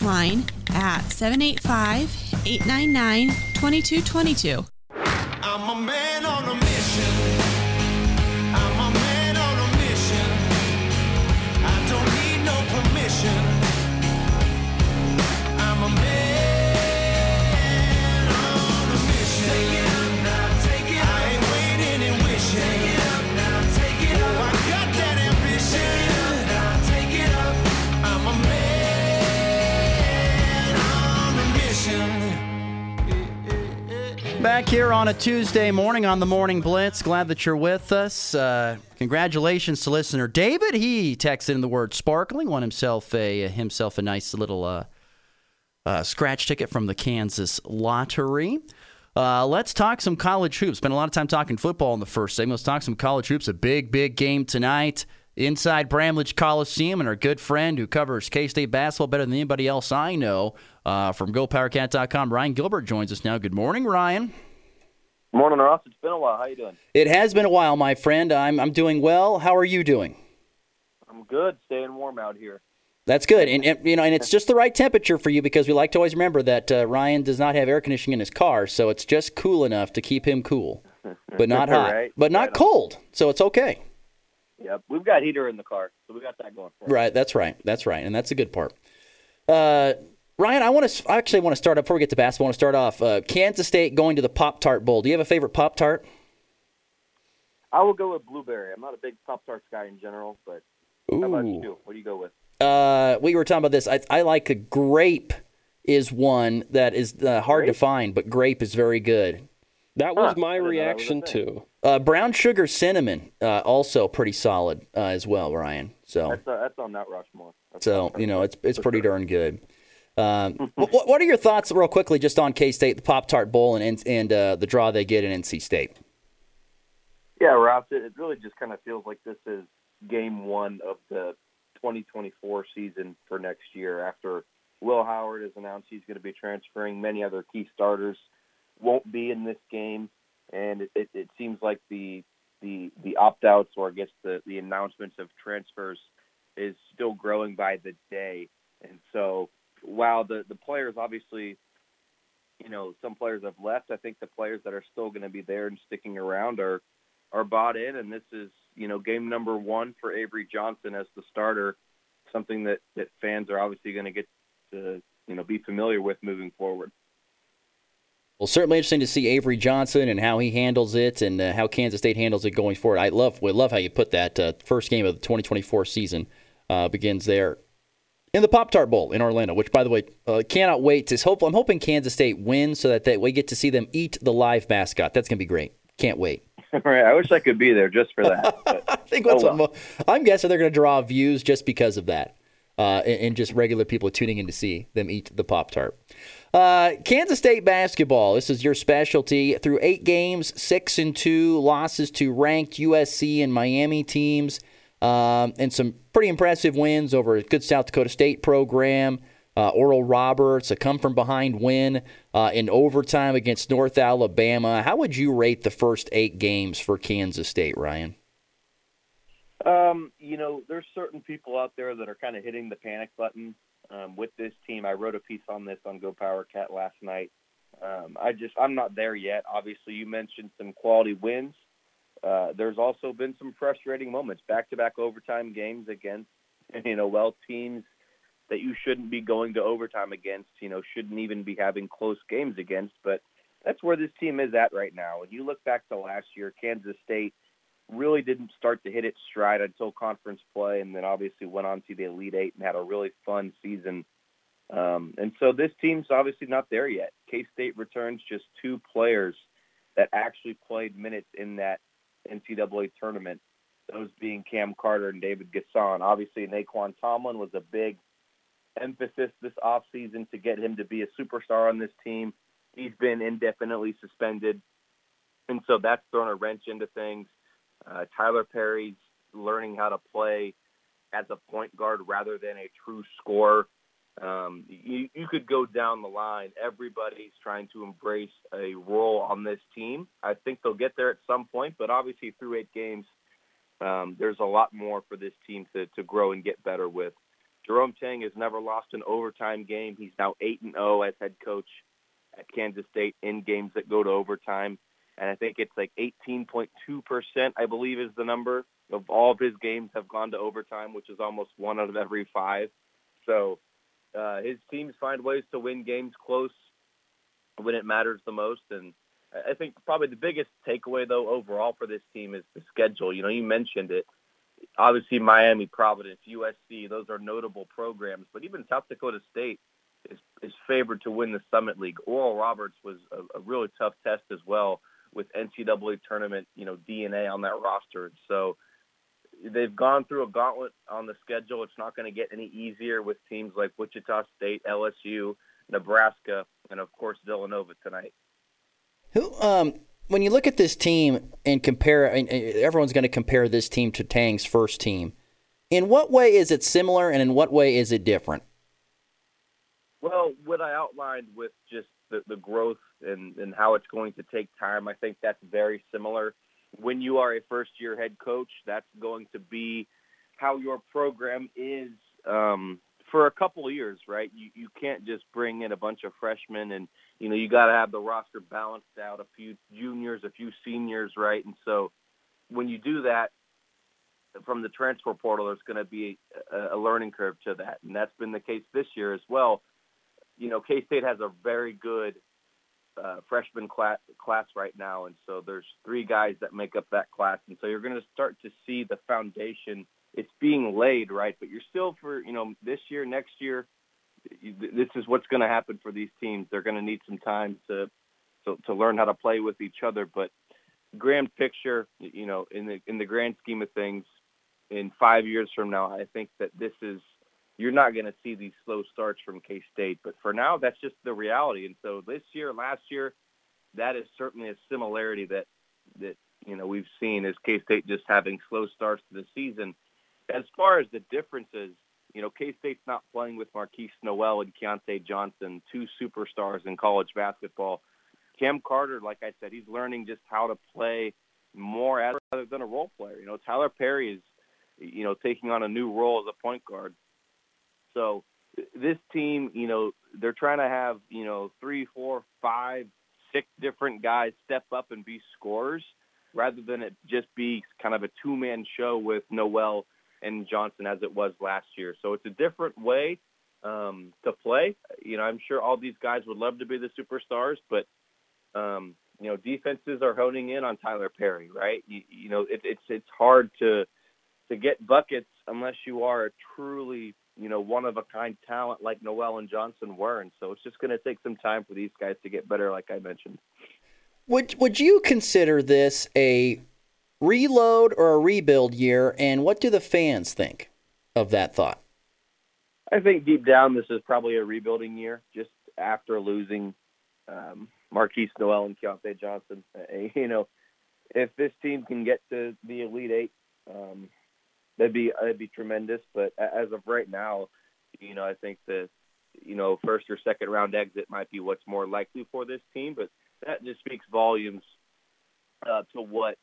text line at 785 899 2222. Back here on a Tuesday morning on the Morning Blitz. Glad that you're with us. Uh, congratulations to listener David. He texted in the word sparkling, won himself a himself a nice little uh, uh, scratch ticket from the Kansas Lottery. Uh, let's talk some college hoops. Spent a lot of time talking football in the first segment. Let's talk some college hoops. A big, big game tonight inside Bramlage Coliseum, and our good friend who covers K State basketball better than anybody else I know, uh, from GoPowerCat.com. Ryan Gilbert joins us now. Good morning, Ryan. Morning, Ross. It's been a while. How you doing? It has been a while, my friend. I'm I'm doing well. How are you doing? I'm good. Staying warm out here. That's good, and, and you know, and it's just the right temperature for you because we like to always remember that uh, Ryan does not have air conditioning in his car, so it's just cool enough to keep him cool, but not hot, right. but not right cold, so it's okay. Yep, we've got heater in the car, so we got that going. For us. Right, that's right, that's right, and that's a good part. Uh, Ryan, I want to I actually want to start up before we get to basketball. I want to start off uh, Kansas State going to the Pop Tart Bowl. Do you have a favorite Pop Tart? I will go with blueberry. I'm not a big Pop Tarts guy in general, but Ooh. how about you? What do you go with? Uh, we were talking about this. I, I like a grape is one that is uh, hard Grape? to find, but grape is very good. That was Huh. my I didn't know that was reaction too. Uh, brown sugar cinnamon uh, also pretty solid uh, as well, Ryan. So That's uh, that's on that Rushmore. That's so you know it's it's pretty sure. darn good. Um, what, what are your thoughts, real quickly, just on K State, the Pop Tart Bowl, and and, and uh, the draw they get in NC State? Yeah, Ross. It, it really just kind of feels like this is game one of the 2024 season for next year. After Will Howard has announced he's going to be transferring, many other key starters won't be in this game, and it, it, it seems like the the the opt outs or I guess the the announcements of transfers is still growing by the day. And so while the the players obviously you know some players have left, I think the players that are still going to be there and sticking around are are bought in, and this is you know game number one for Avery Johnson as the starter, something that that fans are obviously going to get to you know be familiar with moving forward. Well, certainly interesting to see Avery Johnson and how he handles it, and uh, how Kansas State handles it going forward. I love we love how you put that. Uh, first game of the 2024 season uh, begins there in the Pop Tart Bowl in Orlando, which, by the way, uh, cannot wait to hope. I'm hoping Kansas State wins so that they, we get to see them eat the live mascot. That's gonna be great. Can't wait. right, I wish I could be there just for that. I think Oh, what mo- I'm guessing they're going to draw views just because of that, uh, and, and just regular people tuning in to see them eat the Pop Tart. Uh, Kansas State basketball. This is your specialty. Through eight games, six and two losses to ranked USC and Miami teams, um, and some pretty impressive wins over a good South Dakota State program. Uh, Oral Roberts, a come from behind win uh, in overtime against North Alabama. How would you rate the first eight games for Kansas State, Ryan? Um, you know, there's certain people out there that are kind of hitting the panic button um, with this team. I wrote a piece on this on Go Power Cat last night. Um, I just I'm not there yet. Obviously, you mentioned some quality wins. Uh, there's also been some frustrating moments, back-to-back overtime games against you know well teams that you shouldn't be going to overtime against. You know, shouldn't even be having close games against. But that's where this team is at right now. When you look back to last year, Kansas State really didn't start to hit its stride until conference play, and then obviously went on to the Elite Eight and had a really fun season. Um, and so this team's obviously not there yet. K State returns just two players that actually played minutes in that NCAA tournament. Those being Cam Carter and David N'Guessan. Obviously, Nae'Qwan Tomlin was a big emphasis this offseason to get him to be a superstar on this team. He's been indefinitely suspended, and so that's thrown a wrench into things. Uh, Tyler Perry's learning how to play as a point guard rather than a true scorer. Um, you, you could go down the line. Everybody's trying to embrace a role on this team. I think they'll get there at some point, but obviously through eight games, um, there's a lot more for this team to, to grow and get better with. Jerome Tang has never lost an overtime game. He's now 8 and 0 as head coach at Kansas State in games that go to overtime. And I think it's like 18.2%, I believe is the number of all of his games have gone to overtime, which is almost one out of every five. So uh, his teams find ways to win games close when it matters the most. And I think probably the biggest takeaway, though, overall for this team is the schedule. You know, you mentioned it. Obviously, Miami, Providence, USC, those are notable programs. But even South Dakota State is, is favored to win the Summit League. Oral Roberts was a, a really tough test as well with NCAA tournament, you know, DNA on that roster. So they've gone through a gauntlet on the schedule. It's not going to get any easier with teams like Wichita State, LSU, Nebraska, and of course Villanova tonight. Who, um, when you look at this team and compare, everyone's going to compare this team to Tang's first team. In what way is it similar, and in what way is it different? Well, what I outlined with just the, the growth and, and how it's going to take time, I think that's very similar. When you are a first year head coach, that's going to be how your program is um, for a couple of years, right? You you can't just bring in a bunch of freshmen and you know you got to have the roster balanced out, a few juniors, a few seniors, right? And so when you do that from the transfer portal, there's going to be a, a learning curve to that, and that's been the case this year as well. You know, K State has a very good uh, freshman class class right now, and so there's three guys that make up that class, and so you're going to start to see the foundation it's being laid, right? But you're still for you know this year, next year. This is what's going to happen for these teams. They're going to need some time to, to to learn how to play with each other. But grand picture, you know, in the in the grand scheme of things, in five years from now, I think that this is you're not going to see these slow starts from K State. But for now, that's just the reality. And so this year, last year, that is certainly a similarity that that you know we've seen is K State just having slow starts to the season as far as the differences, you know, K State's not playing with Markquis Nowell and Keyontae Johnson, two superstars in college basketball. Cam Carter, like I said, he's learning just how to play more rather than a role player. You know, Tyler Perry is, you know, taking on a new role as a point guard. So this team, you know, they're trying to have, you know, three, four, five, six different guys step up and be scorers rather than it just be kind of a two man show with Nowell and Johnson as it was last year. So it's a different way um, to play. You know, I'm sure all these guys would love to be the superstars, but um, you know, defenses are honing in on Tyler Perry, right? You, you know, it, it's it's hard to to get buckets unless you are a truly you know one of a kind talent like Nowell and Johnson were, and so it's just going to take some time for these guys to get better, like I mentioned. Would Would you consider this a reload or a rebuild year, and what do the fans think of that thought? I think deep down this is probably a rebuilding year, just after losing um, Markquis Nowell and Keyontae Johnson. Uh, you know, if this team can get to the Elite Eight, um, that'd be that'd be tremendous. But as of right now, you know, I think that you know first or second round exit might be what's more likely for this team. But that just speaks volumes uh, to what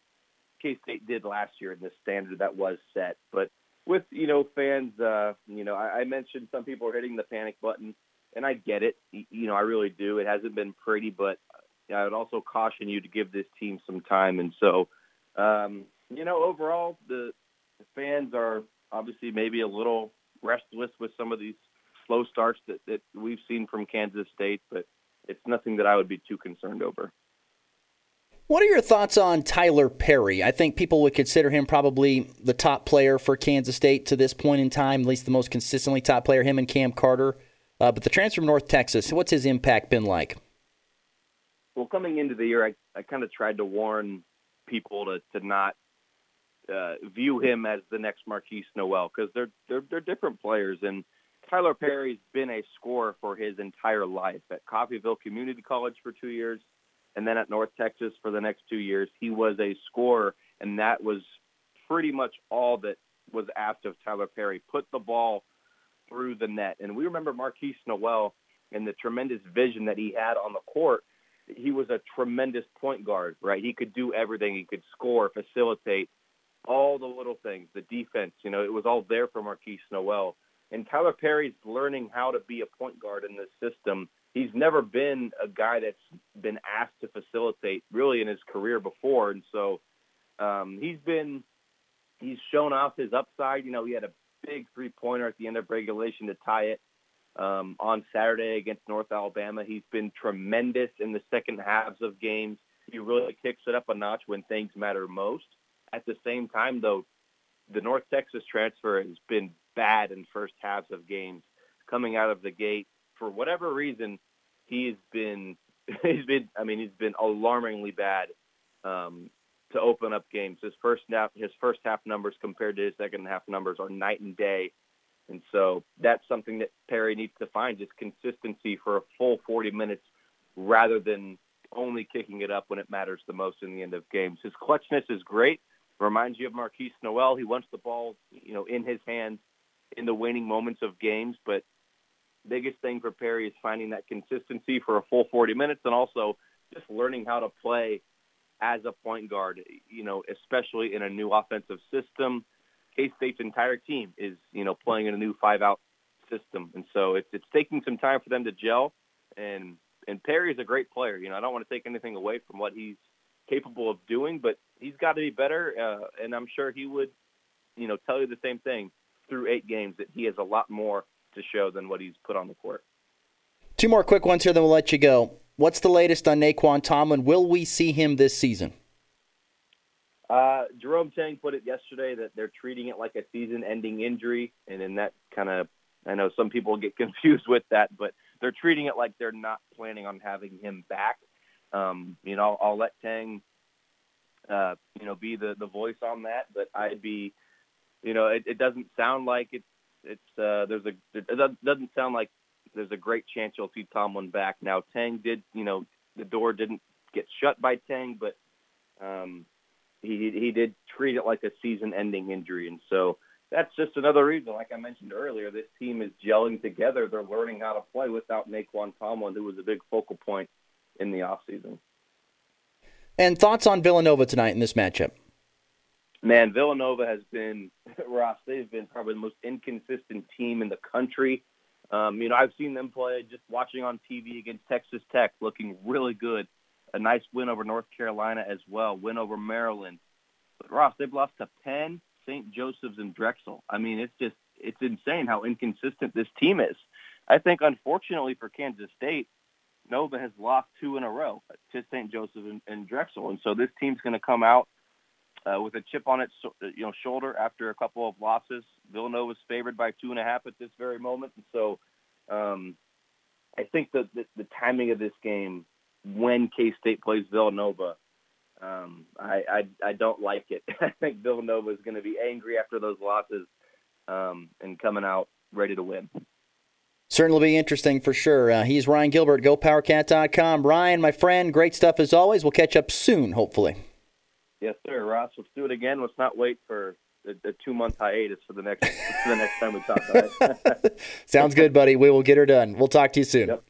K State did last year and the standard that was set. But with you know fans, uh, you know I, I mentioned some people are hitting the panic button, and I get it. You know I really do. It hasn't been pretty, but I would also caution you to give this team some time. And so, um, you know, overall the, the fans are obviously maybe a little restless with some of these slow starts that, that we've seen from Kansas State, but it's nothing that I would be too concerned over. What are your thoughts on Tyler Perry? I think people would consider him probably the top player for Kansas State to this point in time, at least the most consistently top player, him and Cam Carter. Uh, but the transfer from North Texas, what's his impact been like? Well, coming into the year, I, I kind of tried to warn people to, to not uh, view him as the next Markquis Nowell because they're, they're they're different players. And Tyler Perry's been a scorer for his entire life at Coffeyville Community College for two years and then at North Texas for the next two years, he was a scorer, and that was pretty much all that was asked of Tyler Perry. Put the ball through the net. And we remember Markquis Nowell and the tremendous vision that he had on the court. He was a tremendous point guard, right? He could do everything. He could score, facilitate, all the little things, the defense, you know, it was all there for Markquis Nowell. and Tyler Perry's learning how to be a point guard in this system. He's never been a guy that's been asked to facilitate really in his career before, and so um, he's been he's shown off his upside. You know, he had a big three pointer at the end of regulation to tie it um, on Saturday against North Alabama. He's been tremendous in the second halves of games. He really kicks it up a notch when things matter most. At the same time, though, the North Texas transfer has been bad in first halves of games. Coming out of the gate, for whatever reason, he's been he's been I mean he's been alarmingly bad um, to open up games. His first half his first half numbers compared to his second half numbers are night and day. And so that's something that Perry needs to find just consistency for a full 40 minutes rather than only kicking it up when it matters the most in the end of games. His clutchness is great. Reminds you of Markquis Nowell. He wants the ball, you know, in his hands in the waning moments of games, but biggest thing for Perry is finding that consistency for a full 40 minutes and also just learning how to play as a point guard, you know, especially in a new offensive system. K State's entire team is, you know, playing in a new five out system. And so it's it's taking some time for them to gel and and Perry is a great player. You know, I don't want to take anything away from what he's capable of doing, but he's got to be better. Uh, and I'm sure he would, you know, tell you the same thing through eight games that he has a lot more to show than what he's put on the court. Two more quick ones here, then we'll let you go. What's the latest on Nae'Qwan Tomlin? Will we see him this season? Uh, Jerome Tang put it yesterday that they're treating it like a season-ending injury, and then that kind of I know some people get confused with that, but they're treating it like they're not planning on having him back. Um, you know, I'll, I'll let Tang, uh, you know, be the the voice on that, but I'd be, you know, it, it doesn't sound like it's it's uh, there's a it doesn't sound like there's a great chance you'll see Tomlin back. Now Tang did, you know, the door didn't get shut by Tang, but um, he he did treat it like a season-ending injury, and so that's just another reason. Like I mentioned earlier, this team is gelling together. They're learning how to play without Nae'Qwan Tomlin, who was a big focal point in the offseason. And thoughts on Villanova tonight in this matchup? Man, Villanova has been Ross. They've been probably the most inconsistent team in the country. Um, you know, I've seen them play just watching on TV against Texas Tech, looking really good. A nice win over North Carolina as well. Win over Maryland. But Ross, they've lost to Penn, St. Joseph's, and Drexel. I mean, it's just it's insane how inconsistent this team is. I think, unfortunately for Kansas State, Nova has lost two in a row to St. Joseph and, and Drexel, and so this team's going to come out uh, with a chip on its you know shoulder after a couple of losses. Villanova's favored by two and a half at this very moment, and so um, I think that the, the timing of this game when K State plays Villanova, um, I, I I don't like it. I think Villanova is going to be angry after those losses um, and coming out ready to win. Certainly be interesting for sure. Uh, he's Ryan Gilbert, GoPowerCat.com. Ryan, my friend, great stuff as always. We'll catch up soon, hopefully. Yes, sir, Ross. Let's do it again. Let's not wait for a, a two month hiatus for the next for the next time we talk. Right? Sounds good, buddy. We will get her done. We'll talk to you soon. Yep.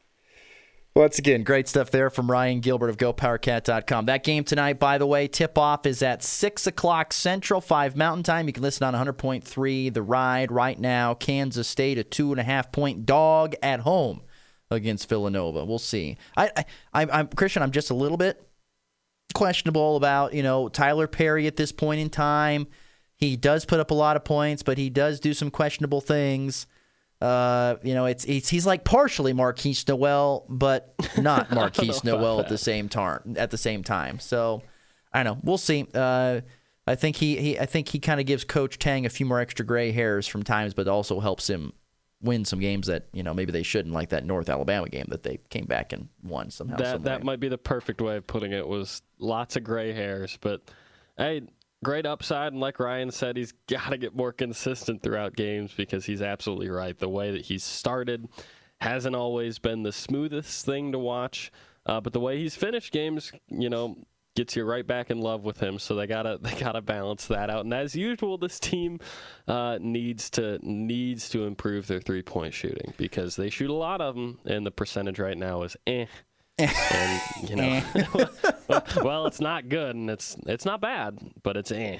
Once again, great stuff there from Ryan Gilbert of GoPowerCat.com. That game tonight, by the way, tip off is at 6 o'clock Central, 5 Mountain Time. You can listen on 100.3 The Ride right now. Kansas State, a two and a half point dog at home against Villanova. We'll see. I, I, I'm Christian. I'm just a little bit questionable about you know Tyler Perry at this point in time. He does put up a lot of points, but he does do some questionable things. Uh, you know, it's, it's he's like partially Markquis Nowell, but not Markquis Nowell at the same time. At the same time, so I don't know. We'll see. Uh, I think he, he I think he kind of gives Coach Tang a few more extra gray hairs from times, but also helps him win some games that you know maybe they shouldn't, like that North Alabama game that they came back and won somehow. That that might be the perfect way of putting it. Was lots of gray hairs, but hey, great upside. And like Ryan said, he's got to get more consistent throughout games because he's absolutely right. The way that he's started hasn't always been the smoothest thing to watch. Uh, but the way he's finished games, you know, gets you right back in love with him. So they gotta they gotta balance that out. And as usual, this team uh, needs to needs to improve their three point shooting because they shoot a lot of them, and the percentage right now is eh. And you know, well, it's not good and it's it's not bad, but it's eh.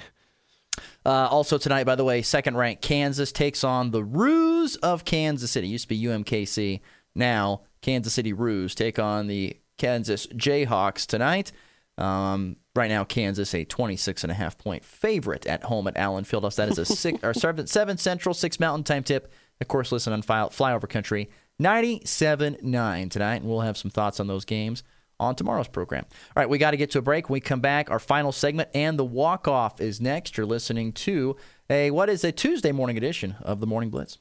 Uh, also tonight, by the way, second ranked Kansas takes on the Roos of Kansas City. It Used to be UMKC. Now Kansas City Roos take on the Kansas Jayhawks tonight. Um, right now, Kansas a 26 and a half point favorite at home at Allen Fieldhouse. That is a six or seven Central, six Mountain Time tip. Of course, listen on Flyover Country 97.9 tonight, and we'll have some thoughts on those games on tomorrow's program. All right, we got to get to a break. When we come back, our final segment and the walk off is next. You're listening to a what is a Tuesday morning edition of the Morning Blitz.